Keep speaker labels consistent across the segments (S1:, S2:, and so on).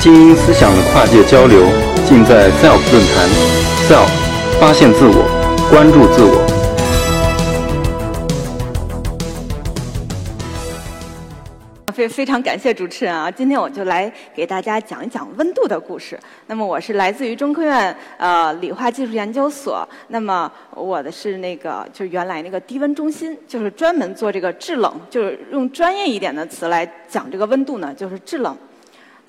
S1: 精英思想的跨界交流，尽在 SELF 论坛。SELF，发现自我，关注自我。
S2: 非非常感谢主持人啊！今天我就来给大家讲一讲温度的故事。那么我是来自于中科院呃理化技术研究所，那么我的是那个就是原来那个低温中心，就是专门做这个制冷，就是用专业一点的词来讲这个温度呢，就是制冷。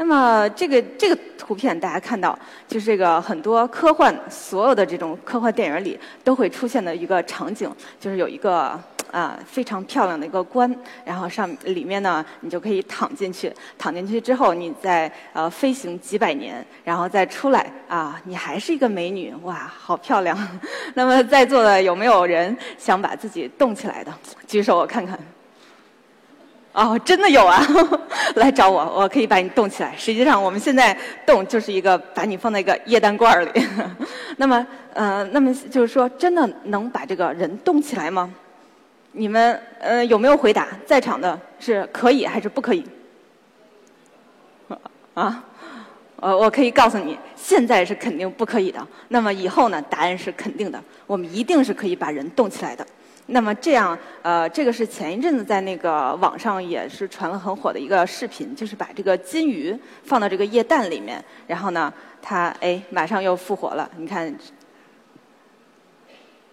S2: 那么这个这个图片大家看到，就是这个很多科幻所有的这种科幻电影里都会出现的一个场景，就是有一个啊非常漂亮的一个棺，然后上里面呢你就可以躺进去，躺进去之后你再呃飞行几百年，然后再出来啊你还是一个美女，哇好漂亮。那么在座的有没有人想把自己冻起来的？举手我看看。哦，真的有啊！来找我，我可以把你冻起来。实际上，我们现在冻就是一个把你放在一个液氮罐里。那么，呃，那么就是说，真的能把这个人冻起来吗？你们呃有没有回答？在场的是可以还是不可以？啊？呃，我可以告诉你，现在是肯定不可以的。那么以后呢？答案是肯定的，我们一定是可以把人冻起来的。那么这样，呃，这个是前一阵子在那个网上也是传了很火的一个视频，就是把这个金鱼放到这个液氮里面，然后呢，它哎马上又复活了，你看，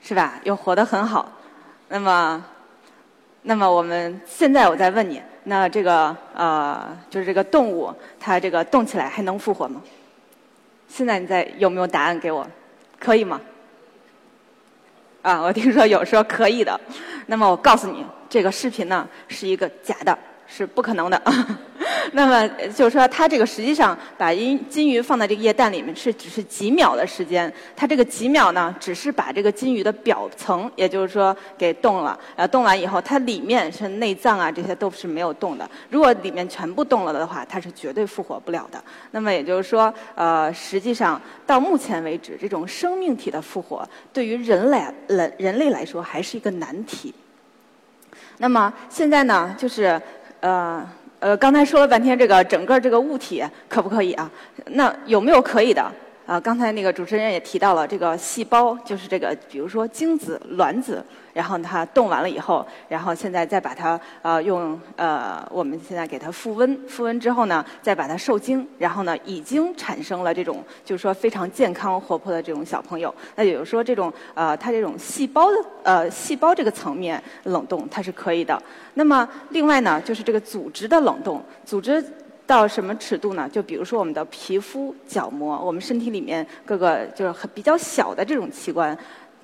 S2: 是吧？又活得很好。那么，那么我们现在我再问你，那这个呃，就是这个动物，它这个动起来还能复活吗？现在你在有没有答案给我？可以吗？啊，我听说有说可以的，那么我告诉你，这个视频呢是一个假的，是不可能的。那么就是说，它这个实际上把金金鱼放在这个液氮里面是只是几秒的时间，它这个几秒呢，只是把这个金鱼的表层，也就是说给冻了。呃，冻完以后，它里面是内脏啊，这些都是没有冻的。如果里面全部冻了的话，它是绝对复活不了的。那么也就是说，呃，实际上到目前为止，这种生命体的复活对于人类人人类来说还是一个难题。那么现在呢，就是呃。呃，刚才说了半天，这个整个这个物体可不可以啊？那有没有可以的？啊，刚才那个主持人也提到了这个细胞，就是这个，比如说精子、卵子，然后它冻完了以后，然后现在再把它呃用呃，我们现在给它复温，复温之后呢，再把它受精，然后呢，已经产生了这种就是说非常健康活泼的这种小朋友。那也就是说，这种呃，它这种细胞的呃细胞这个层面冷冻它是可以的。那么另外呢，就是这个组织的冷冻，组织。到什么尺度呢？就比如说我们的皮肤、角膜，我们身体里面各个就是很比较小的这种器官。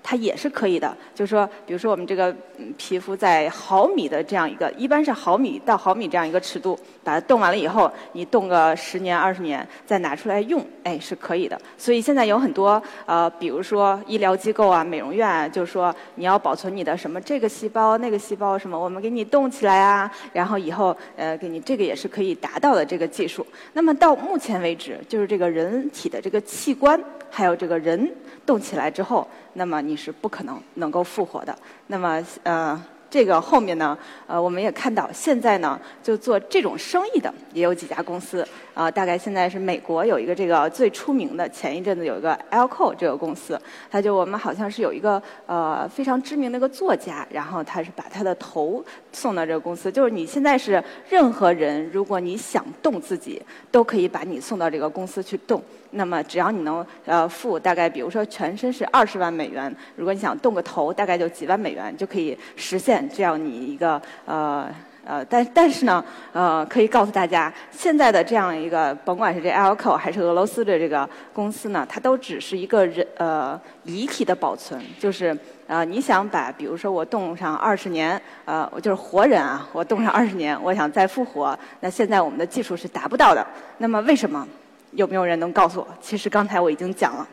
S2: 它也是可以的，就是说，比如说我们这个皮肤在毫米的这样一个，一般是毫米到毫米这样一个尺度，把它冻完了以后，你冻个十年二十年，再拿出来用，哎，是可以的。所以现在有很多呃，比如说医疗机构啊、美容院啊，就是说你要保存你的什么这个细胞、那个细胞什么，我们给你冻起来啊，然后以后呃给你这个也是可以达到的这个技术。那么到目前为止，就是这个人体的这个器官，还有这个人冻起来之后。那么你是不可能能够复活的。那么呃，这个后面呢，呃，我们也看到现在呢，就做这种生意的也有几家公司。啊，大概现在是美国有一个这个最出名的，前一阵子有一个 Alco 这个公司，他就我们好像是有一个呃非常知名的一个作家，然后他是把他的头送到这个公司，就是你现在是任何人，如果你想动自己，都可以把你送到这个公司去动。那么只要你能呃付大概，比如说全身是二十万美元，如果你想动个头，大概就几万美元就可以实现这样你一个呃。呃，但但是呢，呃，可以告诉大家，现在的这样一个，甭管是这 Alco 还是俄罗斯的这个公司呢，它都只是一个人呃遗体的保存，就是呃你想把，比如说我冻上二十年，呃，我就是活人啊，我冻上二十年，我想再复活，那现在我们的技术是达不到的。那么为什么？有没有人能告诉我？其实刚才我已经讲了，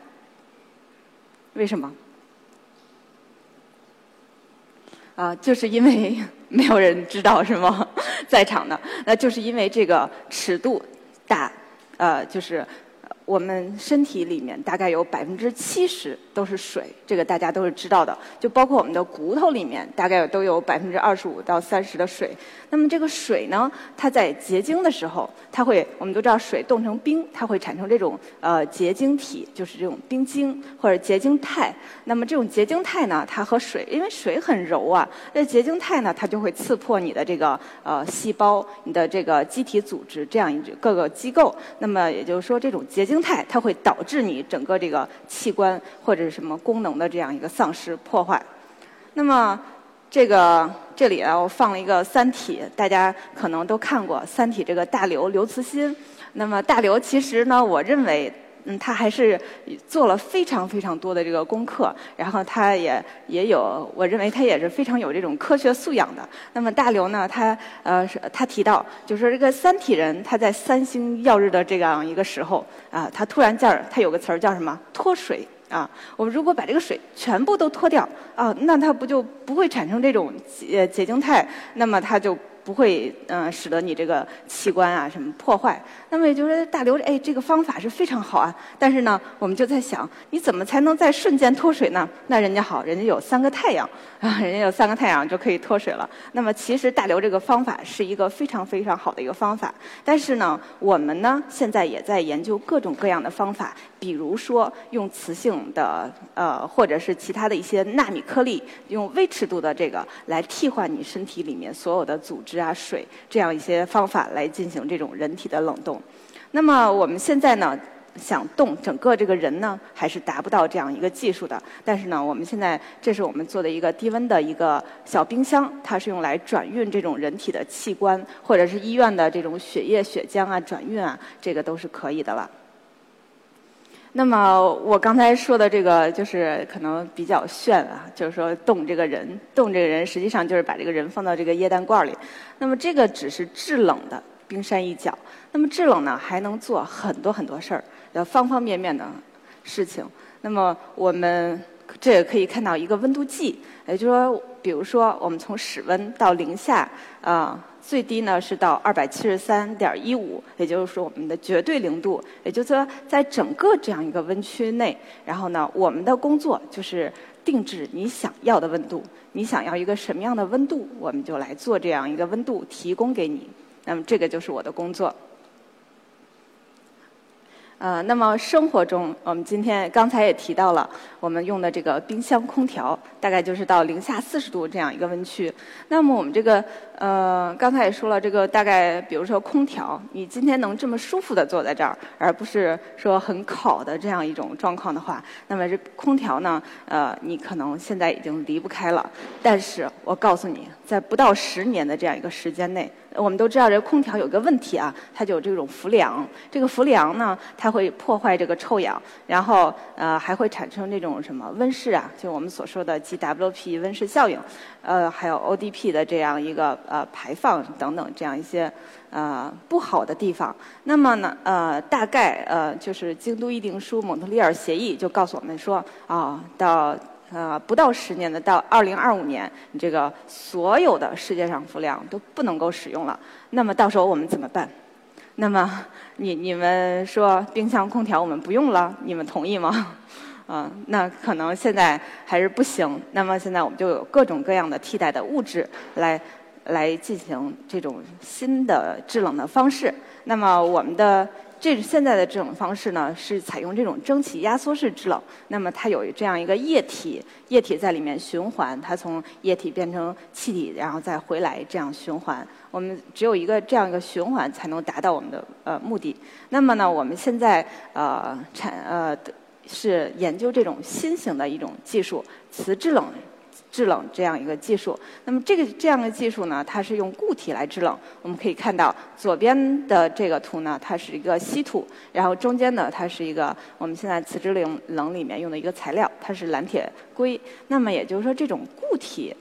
S2: 为什么？啊，就是因为没有人知道是吗？在场的，那就是因为这个尺度大，呃，就是。我们身体里面大概有百分之七十都是水，这个大家都是知道的。就包括我们的骨头里面，大概都有百分之二十五到三十的水。那么这个水呢，它在结晶的时候，它会，我们都知道水冻成冰，它会产生这种呃结晶体，就是这种冰晶或者结晶态。那么这种结晶态呢，它和水，因为水很柔啊，那结晶态呢，它就会刺破你的这个呃细胞、你的这个机体组织这样一各个机构。那么也就是说，这种结晶态它会导致你整个这个器官或者是什么功能的这样一个丧失破坏。那么这个这里啊，我放了一个《三体》，大家可能都看过《三体》这个大刘刘慈欣。那么大刘其实呢，我认为。嗯，他还是做了非常非常多的这个功课，然后他也也有，我认为他也是非常有这种科学素养的。那么大刘呢，他呃，他提到，就是这个三体人他在三星耀日的这样一个时候啊，他突然叫他有个词儿叫什么脱水啊？我们如果把这个水全部都脱掉啊，那它不就不会产生这种结结晶态？那么它就。不会嗯使得你这个器官啊什么破坏。那么也就是说，大刘哎这个方法是非常好啊。但是呢，我们就在想，你怎么才能在瞬间脱水呢？那人家好，人家有三个太阳啊，人家有三个太阳就可以脱水了。那么其实大刘这个方法是一个非常非常好的一个方法。但是呢，我们呢现在也在研究各种各样的方法，比如说用磁性的呃或者是其他的一些纳米颗粒，用微尺度的这个来替换你身体里面所有的组织。啊，水这样一些方法来进行这种人体的冷冻。那么我们现在呢，想冻整个这个人呢，还是达不到这样一个技术的。但是呢，我们现在这是我们做的一个低温的一个小冰箱，它是用来转运这种人体的器官，或者是医院的这种血液、血浆啊转运啊，这个都是可以的了。那么我刚才说的这个就是可能比较炫啊，就是说冻这个人，冻这个人实际上就是把这个人放到这个液氮罐里。那么这个只是制冷的冰山一角。那么制冷呢，还能做很多很多事儿，呃，方方面面的事情。那么我们这也可以看到一个温度计，也就是说，比如说我们从室温到零下啊。最低呢是到二百七十三点一五，也就是说我们的绝对零度，也就是说在整个这样一个温区内，然后呢，我们的工作就是定制你想要的温度，你想要一个什么样的温度，我们就来做这样一个温度提供给你。那么这个就是我的工作。呃，那么生活中，我们今天刚才也提到了，我们用的这个冰箱空调，大概就是到零下四十度这样一个温区。那么我们这个呃，刚才也说了，这个大概比如说空调，你今天能这么舒服的坐在这儿，而不是说很烤的这样一种状况的话，那么这空调呢，呃，你可能现在已经离不开了。但是我告诉你，在不到十年的这样一个时间内。我们都知道，这空调有个问题啊，它就有这种氟利昂。这个氟利昂呢，它会破坏这个臭氧，然后呃还会产生这种什么温室啊，就我们所说的 GWP 温室效应，呃还有 ODP 的这样一个呃排放等等这样一些呃不好的地方。那么呢呃大概呃就是京都议定书、蒙特利尔协议就告诉我们说啊到。呃，不到十年的，到二零二五年，你这个所有的世界上氟利昂都不能够使用了。那么到时候我们怎么办？那么你你们说冰箱空调我们不用了，你们同意吗？啊，那可能现在还是不行。那么现在我们就有各种各样的替代的物质来来进行这种新的制冷的方式。那么我们的。这现在的这种方式呢，是采用这种蒸汽压缩式制冷。那么它有这样一个液体，液体在里面循环，它从液体变成气体，然后再回来这样循环。我们只有一个这样一个循环，才能达到我们的呃目的。那么呢，我们现在呃产呃是研究这种新型的一种技术，磁制冷。制冷这样一个技术，那么这个这样的技术呢，它是用固体来制冷。我们可以看到左边的这个图呢，它是一个稀土，然后中间呢，它是一个我们现在磁制冷冷里面用的一个材料，它是蓝铁硅。那么也就是说，这种固体。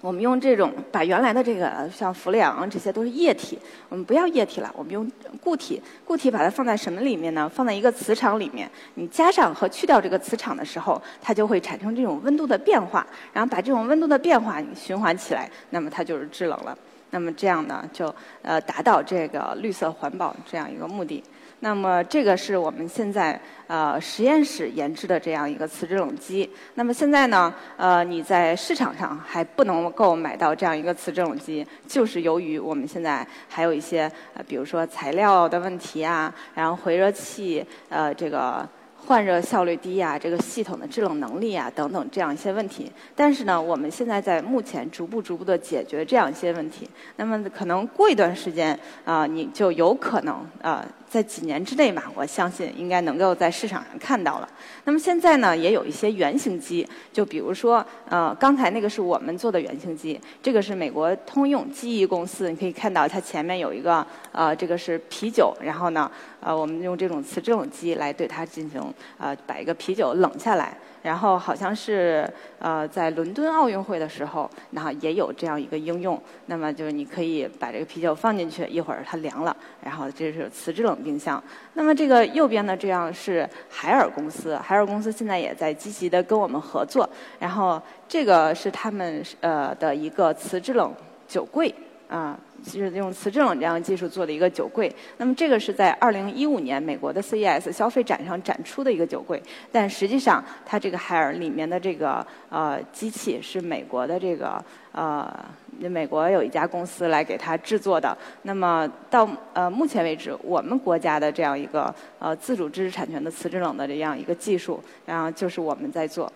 S2: 我们用这种把原来的这个像氟利昂这些都是液体，我们不要液体了，我们用固体。固体把它放在什么里面呢？放在一个磁场里面。你加上和去掉这个磁场的时候，它就会产生这种温度的变化，然后把这种温度的变化你循环起来，那么它就是制冷了。那么这样呢，就呃达到这个绿色环保这样一个目的。那么这个是我们现在呃实验室研制的这样一个磁制冷机。那么现在呢，呃你在市场上还不能够买到这样一个磁制冷机，就是由于我们现在还有一些呃比如说材料的问题啊，然后回热器呃这个。换热效率低呀，这个系统的制冷能力啊等等这样一些问题。但是呢，我们现在在目前逐步逐步的解决这样一些问题。那么可能过一段时间啊，你就有可能啊。在几年之内吧，我相信应该能够在市场上看到了。那么现在呢，也有一些原型机，就比如说，呃，刚才那个是我们做的原型机，这个是美国通用记忆公司，你可以看到它前面有一个，呃，这个是啤酒，然后呢，呃，我们用这种磁制冷机来对它进行，呃，把一个啤酒冷下来。然后好像是呃在伦敦奥运会的时候，然后也有这样一个应用。那么就是你可以把这个啤酒放进去，一会儿它凉了，然后这是磁制冷冰箱。那么这个右边的，这样是海尔公司，海尔公司现在也在积极的跟我们合作。然后这个是他们呃的一个磁制冷酒柜啊。就是用磁制冷这样技术做的一个酒柜，那么这个是在二零一五年美国的 CES 消费展上展出的一个酒柜，但实际上它这个海尔里面的这个呃机器是美国的这个呃美国有一家公司来给它制作的，那么到呃目前为止，我们国家的这样一个呃自主知识产权的磁制冷的这样一个技术，然后就是我们在做。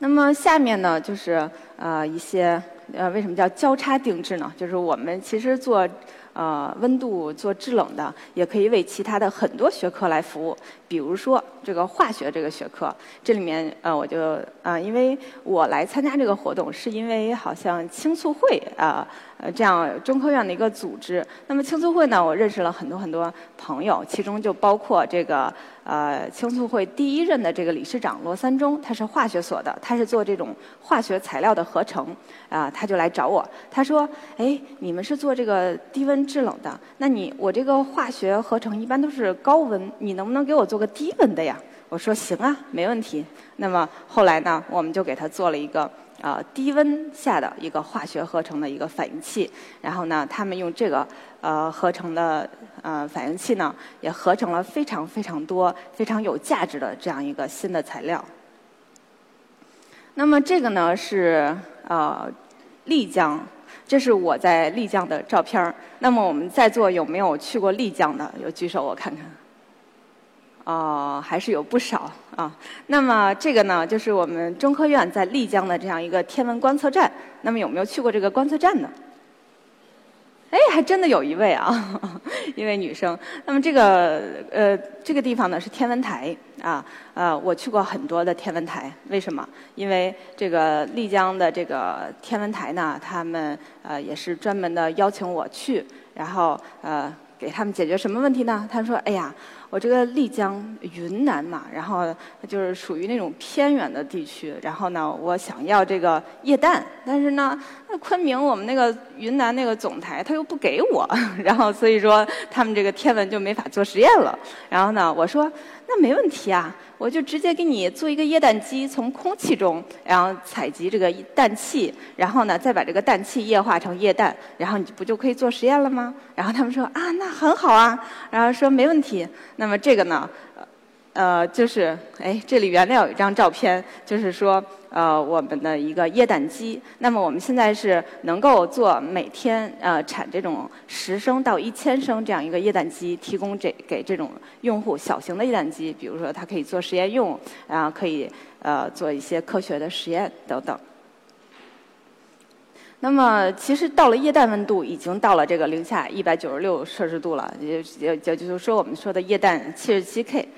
S2: 那么下面呢，就是呃一些。呃，为什么叫交叉定制呢？就是我们其实做呃温度做制冷的，也可以为其他的很多学科来服务。比如说这个化学这个学科，这里面呃我就呃因为我来参加这个活动，是因为好像青促会啊呃这样中科院的一个组织。那么青促会呢，我认识了很多很多朋友，其中就包括这个。呃，青促会第一任的这个理事长罗三中，他是化学所的，他是做这种化学材料的合成，啊，他就来找我，他说，哎，你们是做这个低温制冷的，那你我这个化学合成一般都是高温，你能不能给我做个低温的呀？我说行啊，没问题。那么后来呢，我们就给他做了一个。呃，低温下的一个化学合成的一个反应器，然后呢，他们用这个呃合成的呃反应器呢，也合成了非常非常多非常有价值的这样一个新的材料。那么这个呢是呃丽江，这是我在丽江的照片。那么我们在座有没有去过丽江的？有举手我看看。哦，还是有不少啊。那么这个呢，就是我们中科院在丽江的这样一个天文观测站。那么有没有去过这个观测站呢？哎，还真的有一位啊，一位女生。那么这个呃，这个地方呢是天文台啊。呃，我去过很多的天文台。为什么？因为这个丽江的这个天文台呢，他们呃也是专门的邀请我去，然后呃给他们解决什么问题呢？他说：“哎呀。”我这个丽江云南嘛，然后就是属于那种偏远的地区，然后呢，我想要这个液氮，但是呢，那昆明我们那个云南那个总台他又不给我，然后所以说他们这个天文就没法做实验了。然后呢，我说那没问题啊，我就直接给你做一个液氮机，从空气中然后采集这个氮气，然后呢再把这个氮气液化成液氮，然后你不就可以做实验了吗？然后他们说啊，那很好啊，然后说没问题。那么这个呢，呃，就是哎，这里原来有一张照片，就是说呃，我们的一个液氮机。那么我们现在是能够做每天呃产这种十升到一千升这样一个液氮机，提供这给这种用户小型的液氮机，比如说它可以做实验用，然后可以呃做一些科学的实验等等。那么，其实到了液氮温度，已经到了这个零下一百九十六摄氏度了，也也也就是说，我们说的液氮七十七 K。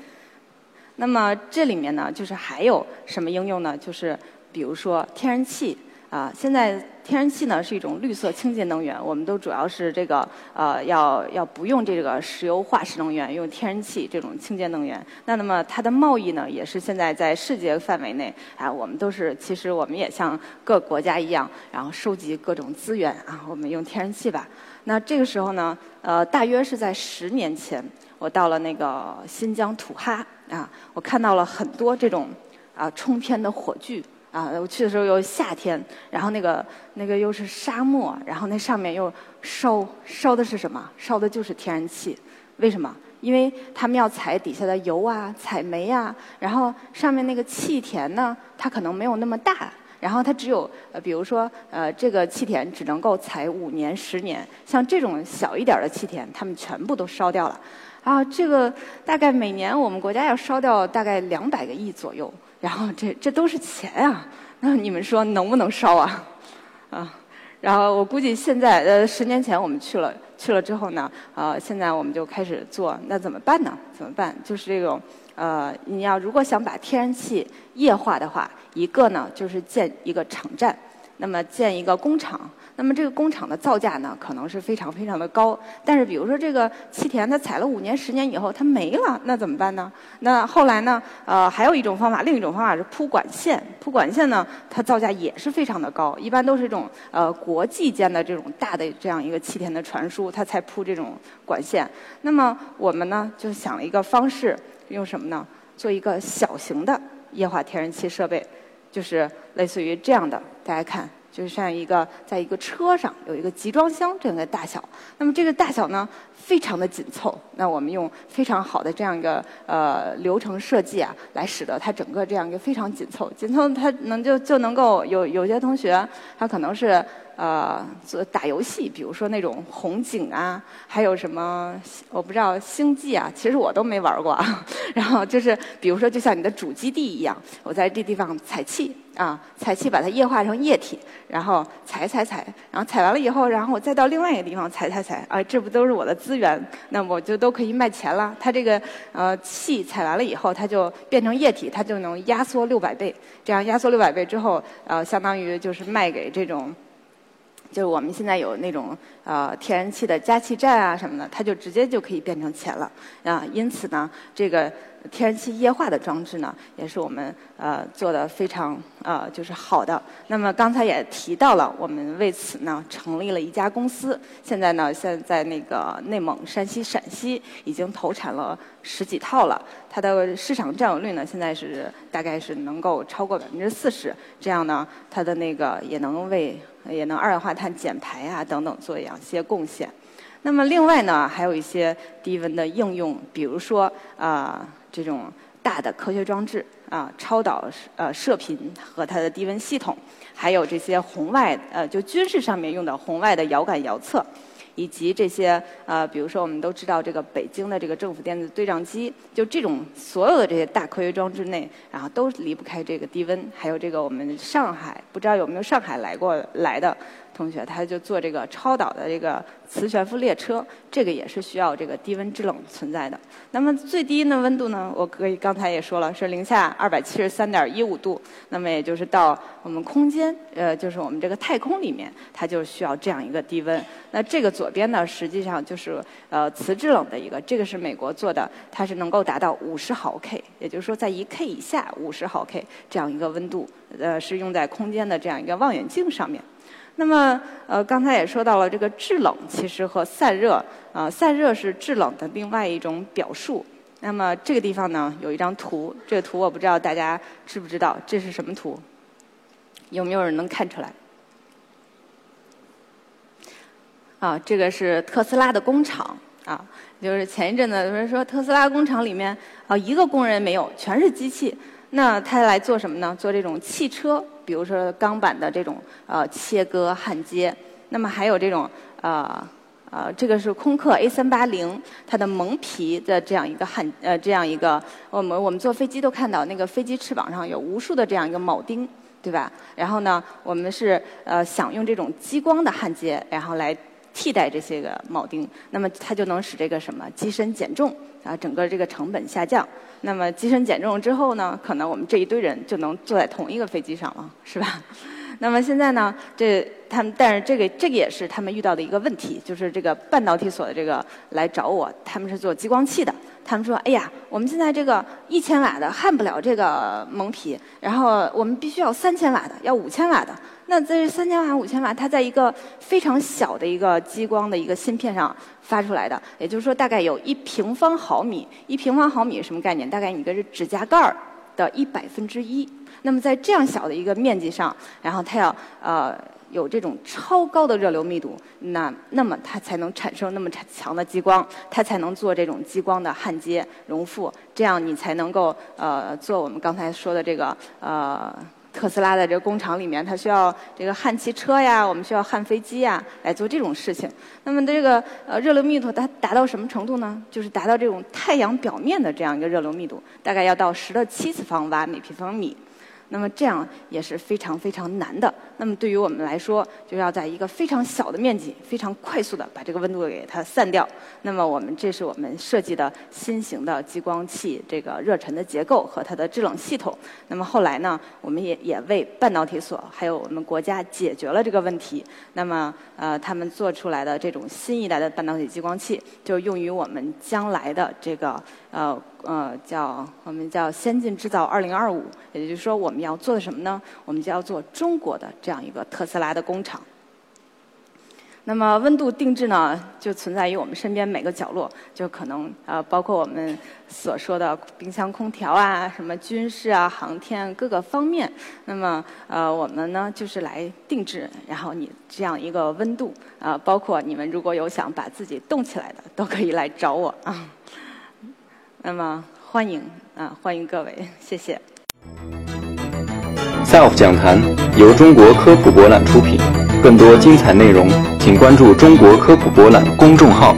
S2: 那么这里面呢，就是还有什么应用呢？就是比如说天然气。啊，现在天然气呢是一种绿色清洁能源，我们都主要是这个呃要要不用这个石油化石能源，用天然气这种清洁能源。那那么它的贸易呢，也是现在在世界范围内啊，我们都是其实我们也像各国家一样，然后收集各种资源啊，我们用天然气吧。那这个时候呢，呃，大约是在十年前，我到了那个新疆土哈啊，我看到了很多这种啊冲天的火炬。啊，我去的时候又夏天，然后那个那个又是沙漠，然后那上面又烧烧的是什么？烧的就是天然气。为什么？因为他们要采底下的油啊，采煤啊，然后上面那个气田呢，它可能没有那么大。然后它只有呃，比如说呃，这个气田只能够采五年、十年，像这种小一点的气田，他们全部都烧掉了。啊，这个大概每年我们国家要烧掉大概两百个亿左右，然后这这都是钱啊！那你们说能不能烧啊？啊，然后我估计现在呃，十年前我们去了去了之后呢，呃，现在我们就开始做，那怎么办呢？怎么办？就是这种。呃，你要如果想把天然气液化的话，一个呢就是建一个场站，那么建一个工厂，那么这个工厂的造价呢可能是非常非常的高。但是比如说这个气田它采了五年十年以后它没了，那怎么办呢？那后来呢？呃，还有一种方法，另一种方法是铺管线。铺管线呢，它造价也是非常的高，一般都是这种呃国际间的这种大的这样一个气田的传输，它才铺这种管线。那么我们呢就想了一个方式。用什么呢？做一个小型的液化天然气设备，就是类似于这样的。大家看，就是像一个在一个车上有一个集装箱这样的大小。那么这个大小呢，非常的紧凑。那我们用非常好的这样一个呃流程设计啊，来使得它整个这样一个非常紧凑。紧凑它能就就能够有有些同学他可能是。呃，做打游戏，比如说那种红警啊，还有什么我不知道星际啊，其实我都没玩过。啊然后就是，比如说就像你的主基地一样，我在这地方采气啊，采气把它液化成液体，然后采采采，然后采完了以后，然后我再到另外一个地方采采采，啊，这不都是我的资源？那我就都可以卖钱了。它这个呃气采完了以后，它就变成液体，它就能压缩六百倍。这样压缩六百倍之后，呃，相当于就是卖给这种。就是我们现在有那种呃天然气的加气站啊什么的，它就直接就可以变成钱了啊。因此呢，这个天然气液化的装置呢，也是我们呃做的非常呃就是好的。那么刚才也提到了，我们为此呢成立了一家公司。现在呢，现在那个内蒙、山西、陕西已经投产了十几套了，它的市场占有率呢现在是大概是能够超过百分之四十。这样呢，它的那个也能为也能二氧化碳减排啊等等做一些贡献。那么另外呢，还有一些低温的应用，比如说啊这种大的科学装置啊，超导呃射频和它的低温系统，还有这些红外呃就军事上面用的红外的遥感遥测。以及这些呃，比如说我们都知道这个北京的这个政府电子对账机，就这种所有的这些大科学装置内，然后都离不开这个低温。还有这个我们上海，不知道有没有上海来过来的。同学，他就做这个超导的这个磁悬浮列车，这个也是需要这个低温制冷存在的。那么最低的温度呢？我可以刚才也说了，是零下二百七十三点一五度。那么也就是到我们空间，呃，就是我们这个太空里面，它就需要这样一个低温。那这个左边呢，实际上就是呃磁制冷的一个，这个是美国做的，它是能够达到五十毫 K，也就是说在一 K 以下五十毫 K 这样一个温度，呃，是用在空间的这样一个望远镜上面。那么，呃，刚才也说到了这个制冷，其实和散热，啊，散热是制冷的另外一种表述。那么这个地方呢，有一张图，这个图我不知道大家知不知道，这是什么图？有没有人能看出来？啊，这个是特斯拉的工厂，啊，就是前一阵子有人说特斯拉工厂里面啊一个工人没有，全是机器。那他来做什么呢？做这种汽车，比如说钢板的这种呃切割焊接。那么还有这种呃呃，这个是空客 A 三八零，它的蒙皮的这样一个焊呃这样一个，我们我们坐飞机都看到那个飞机翅膀上有无数的这样一个铆钉，对吧？然后呢，我们是呃想用这种激光的焊接，然后来。替代这些个铆钉，那么它就能使这个什么机身减重啊，整个这个成本下降。那么机身减重之后呢，可能我们这一堆人就能坐在同一个飞机上了，是吧？那么现在呢，这他们，但是这个这个也是他们遇到的一个问题，就是这个半导体所的这个来找我，他们是做激光器的，他们说，哎呀，我们现在这个一千瓦的焊不了这个蒙皮，然后我们必须要三千瓦的，要五千瓦的。那这三千瓦、五千瓦，它在一个非常小的一个激光的一个芯片上发出来的，也就是说，大概有一平方毫米，一平方毫米什么概念？大概一个是指甲盖儿的一百分之一。那么在这样小的一个面积上，然后它要呃有这种超高的热流密度，那那么它才能产生那么强的激光，它才能做这种激光的焊接熔覆，这样你才能够呃做我们刚才说的这个呃。特斯拉的这个工厂里面，它需要这个焊汽车呀，我们需要焊飞机呀，来做这种事情。那么这个呃热流密度它达到什么程度呢？就是达到这种太阳表面的这样一个热流密度，大概要到十的七次方瓦每平方米。那么这样也是非常非常难的。那么对于我们来说，就要在一个非常小的面积、非常快速的把这个温度给它散掉。那么我们这是我们设计的新型的激光器这个热尘的结构和它的制冷系统。那么后来呢，我们也也为半导体所还有我们国家解决了这个问题。那么呃，他们做出来的这种新一代的半导体激光器，就用于我们将来的这个呃。呃，叫我们叫先进制造二零二五，也就是说，我们要做的什么呢？我们就要做中国的这样一个特斯拉的工厂。那么温度定制呢，就存在于我们身边每个角落，就可能呃，包括我们所说的冰箱、空调啊，什么军事啊、航天各个方面。那么呃，我们呢就是来定制，然后你这样一个温度啊，包括你们如果有想把自己冻起来的，都可以来找我啊。那么欢迎啊，欢迎各位，谢谢。
S1: SELF 讲坛由中国科普博览出品，更多精彩内容，请关注中国科普博览公众号。